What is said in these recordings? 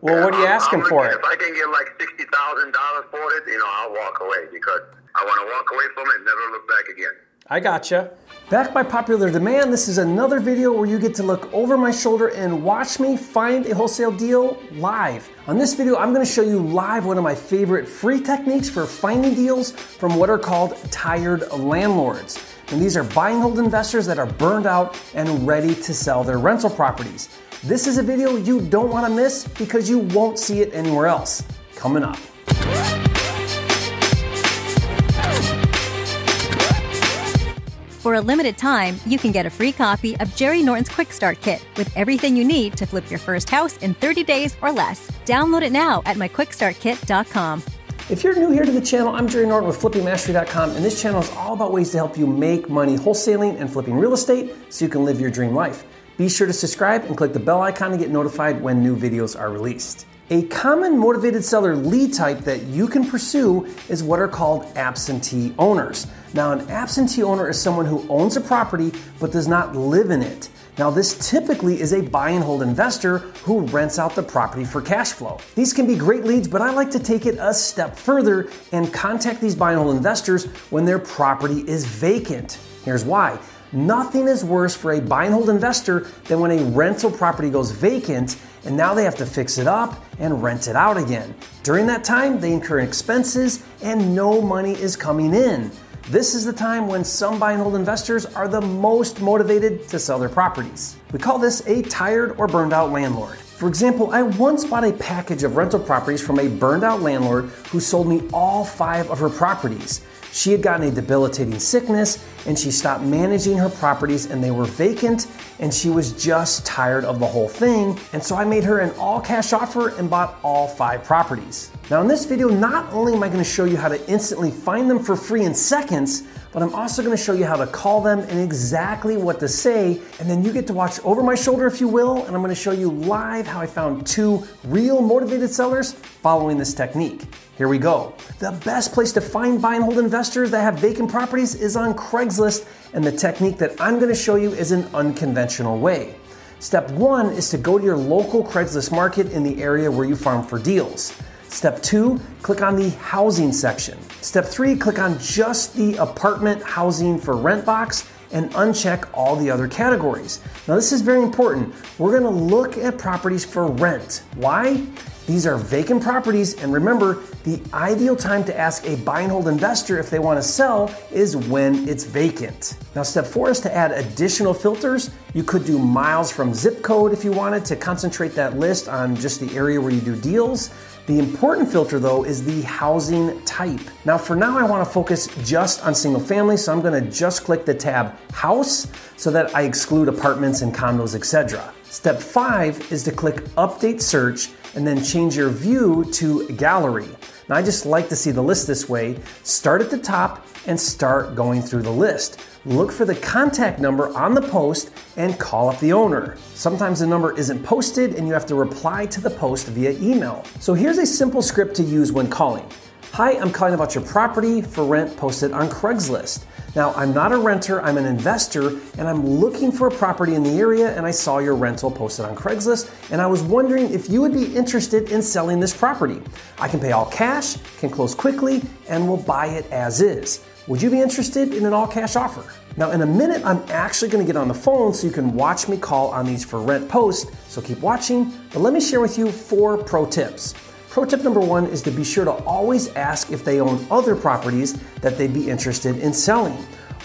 Well, what are you I'm- asking I'm for gonna- it? If I can get like sixty thousand dollars for it, you know, I'll walk away because I want to walk away from it and never look back again. I gotcha. Back by popular demand, this is another video where you get to look over my shoulder and watch me find a wholesale deal live. On this video, I'm gonna show you live one of my favorite free techniques for finding deals from what are called tired landlords. And these are buy and hold investors that are burned out and ready to sell their rental properties. This is a video you don't wanna miss because you won't see it anywhere else. Coming up. For a limited time, you can get a free copy of Jerry Norton's Quick Start Kit with everything you need to flip your first house in 30 days or less. Download it now at myquickstartkit.com. If you're new here to the channel, I'm Jerry Norton with FlippingMastery.com, and this channel is all about ways to help you make money wholesaling and flipping real estate so you can live your dream life. Be sure to subscribe and click the bell icon to get notified when new videos are released. A common motivated seller lead type that you can pursue is what are called absentee owners. Now, an absentee owner is someone who owns a property but does not live in it. Now, this typically is a buy and hold investor who rents out the property for cash flow. These can be great leads, but I like to take it a step further and contact these buy and hold investors when their property is vacant. Here's why. Nothing is worse for a buy and hold investor than when a rental property goes vacant and now they have to fix it up and rent it out again. During that time, they incur expenses and no money is coming in. This is the time when some buy and hold investors are the most motivated to sell their properties. We call this a tired or burned out landlord. For example, I once bought a package of rental properties from a burned out landlord who sold me all five of her properties. She had gotten a debilitating sickness and she stopped managing her properties and they were vacant and she was just tired of the whole thing. And so I made her an all cash offer and bought all five properties. Now, in this video, not only am I to show you how to instantly find them for free in seconds, but I'm also to show you how to call them and exactly what to say. And then you get to watch over my shoulder, if you will, and I'm to show you live how I found two real motivated sellers following this technique. Here we go. The best place to find buy and hold investors that have vacant properties is on Craigslist, and the technique that I'm to show you is an unconventional way. Step one is to go to your local Craigslist market in the area where you farm for deals. Step two, click on the housing section. Step three, click on just the apartment housing for rent box and uncheck all the other categories. Now, this is very important. We're gonna look at properties for rent. Why? These are vacant properties, and remember, the ideal time to ask a buy and hold investor if they want to sell is when it's vacant. Now, step four is to add additional filters. You could do miles from zip code if you wanted to concentrate that list on just the area where you do deals. The important filter though is the housing type. Now, for now, I want to focus just on single family, so I'm to just click the tab house so that I exclude apartments and condos, etc. Step five is to click update search and then change your view to gallery. Now, I just like to see the list this way. Start at the top and start going through the list. Look for the contact number on the post and call up the owner. Sometimes the number isn't posted and you have to reply to the post via email. So here's a simple script to use when calling. Hi, I'm calling about your property for rent posted on Craigslist. Now, I'm not a renter, I'm an investor, and I'm looking for a property in the area, and I saw your rental posted on Craigslist, and I was wondering if you would be interested in selling this property. I can pay all cash, can close quickly, and will buy it as is. Would you be interested in an all cash offer? Now, in a minute, I'm actually gonna get on the phone so you can watch me call on these for rent posts, so keep watching, but let me share with you four pro tips. Pro tip number one is to be sure to always ask if they own other properties that they'd be interested in selling.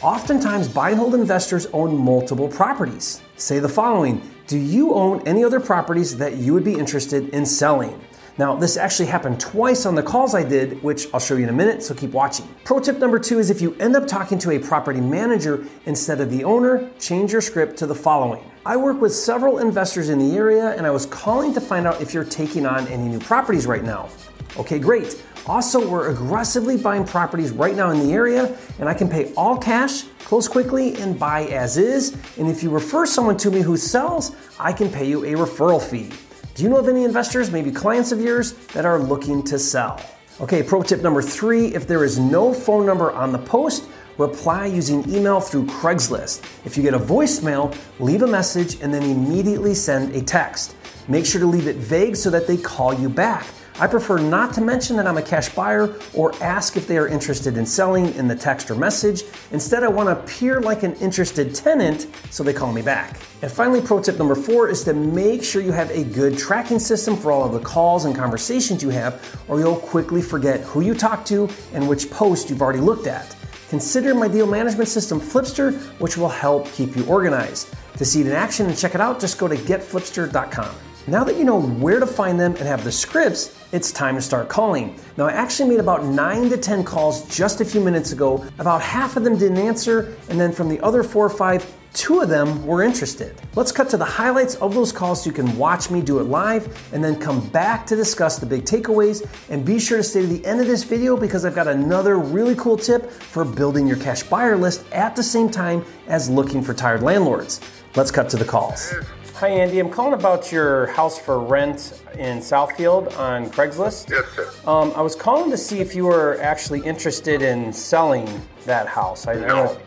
Oftentimes, buy and hold investors own multiple properties. Say the following Do you own any other properties that you would be interested in selling? Now, this actually happened twice on the calls I did, which I'll show you in a minute, so keep watching. Pro tip number two is if you end up talking to a property manager instead of the owner, change your script to the following. I work with several investors in the area, and I was calling to find out if you're taking on any new properties right now. Okay, great. Also, we're aggressively buying properties right now in the area, and I can pay all cash, close quickly, and buy as is. And if you refer someone to me who sells, I can pay you a referral fee. Do you know of any investors, maybe clients of yours, that are looking to sell? Okay, pro tip number three if there is no phone number on the post, reply using email through Craigslist. If you get a voicemail, leave a message and then immediately send a text. Make sure to leave it vague so that they call you back. I prefer not to mention that I'm a cash buyer or ask if they are interested in selling in the text or message. Instead, I want to appear like an interested tenant so they call me back. And finally, pro tip number four is to make sure you have a good tracking system for all of the calls and conversations you have, or you'll quickly forget who you talked to and which post you've already looked at. Consider my deal management system Flipster, which will help keep you organized. To see it in action and check it out, just go to getflipster.com. Now that you know where to find them and have the scripts, it's time to start calling. Now, I actually made about 9 to 10 calls just a few minutes ago. About half of them didn't answer, and then from the other 4 or 5, two of them were interested. Let's cut to the highlights of those calls so you can watch me do it live and then come back to discuss the big takeaways. And be sure to stay to the end of this video because I've got another really cool tip for building your cash buyer list at the same time as looking for tired landlords. Let's cut to the calls. Hi, Andy. I'm calling about your house for rent in Southfield on Craigslist. Yes, sir. Um, I was calling to see if you were actually interested in selling that house. I No,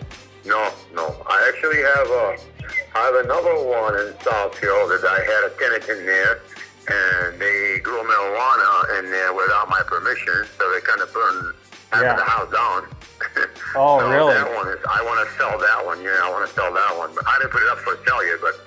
no, no. I actually have a, I have another one in Southfield that I had a tenant in there, and they grew marijuana in there without my permission, so they kind of burned half Yeah. of the house down. Oh, So really? That one is, I want to sell that one. Yeah, I want to sell that one, but I didn't put it up for sale yet. But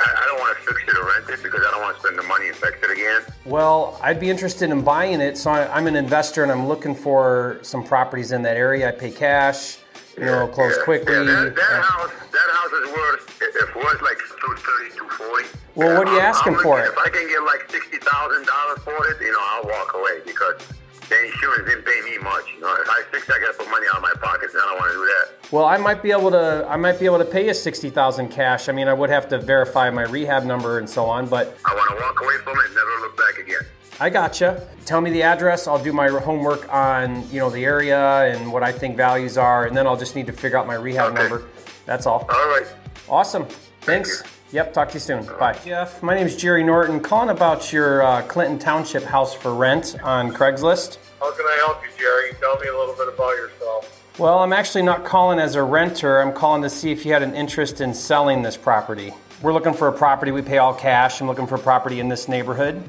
I, don't want to fix it or rent it because I don't want to spend the money and fix it again. Well, I'd be interested in buying it. So I, I'm an investor and I'm looking for some properties in that area. I pay cash, you know, close Yeah, quickly. Yeah, that, that house, that house is worth. If it was like two thirty, two forty. Well, what are you asking for it? If I can get like sixty thousand dollars for it, you know, I'll walk away because the insurance didn't pay me much. You know, if I fix, I got to put money out of my pockets, and I don't want to do that. Well, I might be able to. I might be able to pay you sixty thousand cash. I mean, I would have to verify my rehab number and so on, but I want to walk away from it and never look back again. I gotcha. Tell me the address. I'll do my homework on you know the area and what I think values are, and then I'll just need to figure out my rehab Okay. number. That's all. All right. Awesome. Thanks. Yep. Talk to you soon. Bye. Jeff, my name is Jerry Norton. Calling about your uh, Clinton Township house for rent on Craigslist. How can I help you, Jerry? Tell me a little bit about yourself. Well, I'm actually not calling as a renter. I'm calling to see if you had an interest in selling this property. We're looking for a property. We pay all cash. I'm looking for a property in this neighborhood.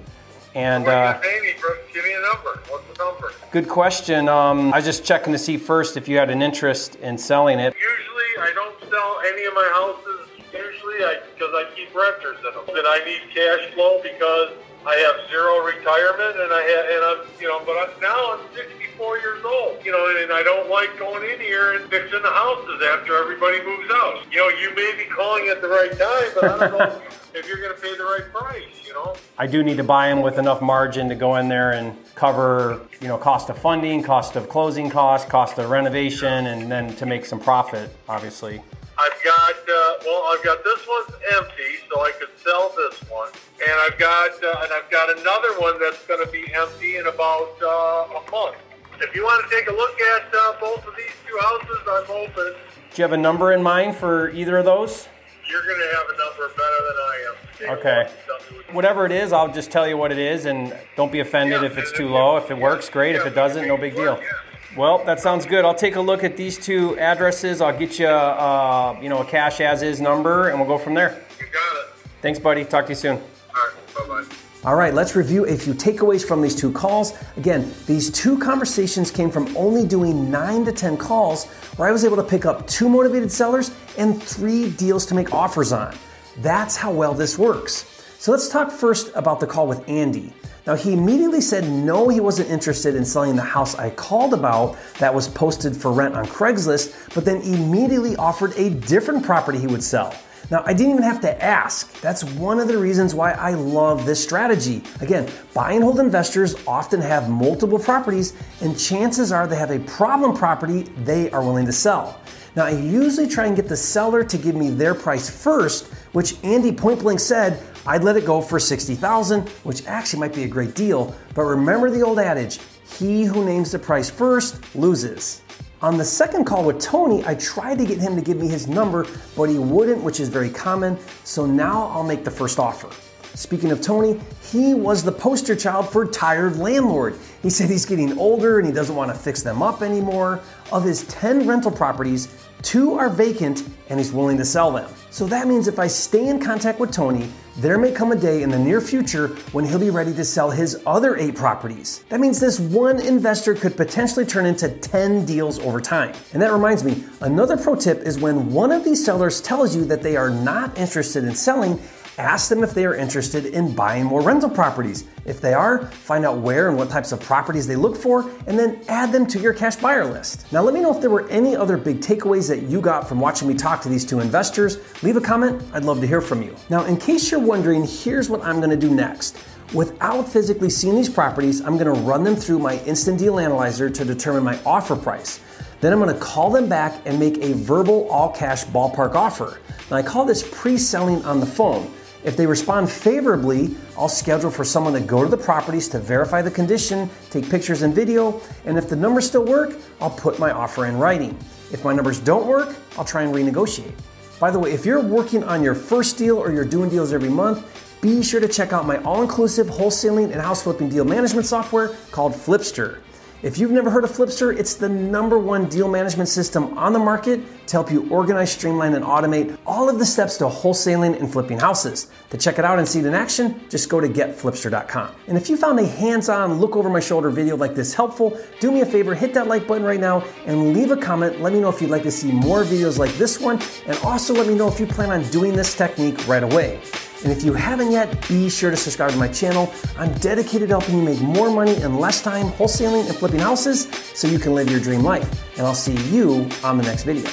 And What are you uh. Give me a number. What's the number? good question. Um, I was just checking to see first if you had an interest in selling it. Usually, I don't sell any of my houses. Usually, I because I keep renters in them. That I need cash flow because I have zero retirement, and I have, and I'm, you know, but I'm, now I'm 64 years old. You know, and I don't like going in here and fixing the houses after everybody moves out. You know, you may be calling at the right time, but I don't know if you're going to pay the right price. You know. I do need to buy them with enough margin to go in there and cover, you know, cost of funding, cost of closing costs, cost of renovation, and then to make some profit, obviously. I've got uh, well, I've got this one's empty, so I could sell this one, and I've got uh, and I've got another one that's going to be empty in about uh, a month. If you want to take a look at uh, both of these two houses, I'm open. Do you have a number in mind for either of those? You're going to have a number better than I am. Okay. look and tell me what you- Whatever it is, I'll just tell you what it is, and don't be offended Yeah, if it's too low. If it works, great. If it doesn't, no big deal. yeah. Well, that sounds good. I'll take a look at these two addresses. I'll get you, uh, you know, a cash as is number, and we'll go from there. You got it. Thanks, buddy. Talk to you soon. All right. Bye bye. All right, let's review a few takeaways from these two calls. Again, these two conversations came from only doing nine to 10 calls where I was able to pick up two motivated sellers and three deals to make offers on. That's how well this works. So let's talk first about the call with Andy. Now, he immediately said no, he wasn't interested in selling the house I called about that was posted for rent on Craigslist, but then immediately offered a different property he would sell. Now, I didn't even have to ask. That's one of the reasons why I love this strategy. Again, buy and hold investors often have multiple properties, and chances are they have a problem property they are willing to sell. Now, I usually try and get the seller to give me their price first, which Andy point blank said I'd let it go for 60,000, which actually might be a great deal. But remember the old adage, he who names the price first loses. On the second call with Tony, I tried to get him to give me his number, but he wouldn't, which is very common. So now I'll make the first offer. Speaking of Tony, he was the poster child for tired landlord. He said he's getting older and he doesn't want to fix them up anymore. Of his 10 rental properties, Two are vacant and he's willing to sell them. So that means if I stay in contact with Tony, there may come a day in the near future when he'll be ready to sell his other eight properties. That means this one investor could potentially turn into 10 deals over time. And that reminds me, another pro tip is when one of these sellers tells you that they are not interested in selling, Ask them if they are interested in buying more rental properties. If they are, find out where and what types of properties they look for, and then add them to your cash buyer list. Now, let me know if there were any other big takeaways that you got from watching me talk to these two investors. Leave a comment, I'd love to hear from you. Now, in case you're wondering, here's what I'm gonna do next. Without physically seeing these properties, I'm gonna run them through my instant deal analyzer to determine my offer price. Then I'm gonna call them back and make a verbal all cash ballpark offer. Now, I call this pre selling on the phone. If they respond favorably, I'll schedule for someone to go to the properties to verify the condition, take pictures and video, and if the numbers still work, I'll put my offer in writing. If my numbers don't work, I'll try and renegotiate. By the way, if you're working on your first deal or you're doing deals every month, be sure to check out my all inclusive wholesaling and house flipping deal management software called Flipster. If you've never heard of Flipster, it's the number one deal management system on the market to help you organize, streamline, and automate all of the steps to wholesaling and flipping houses. To check it out and see it in action, just go to getflipster.com. And if you found a hands on, look over my shoulder video like this helpful, do me a favor, hit that like button right now and leave a comment. Let me know if you'd like to see more videos like this one, and also let me know if you plan on doing this technique right away. And if you haven't yet, be sure to subscribe to my channel. I'm dedicated to helping you make more money in less time wholesaling and flipping houses so you can live your dream life. And I'll see you on the next video.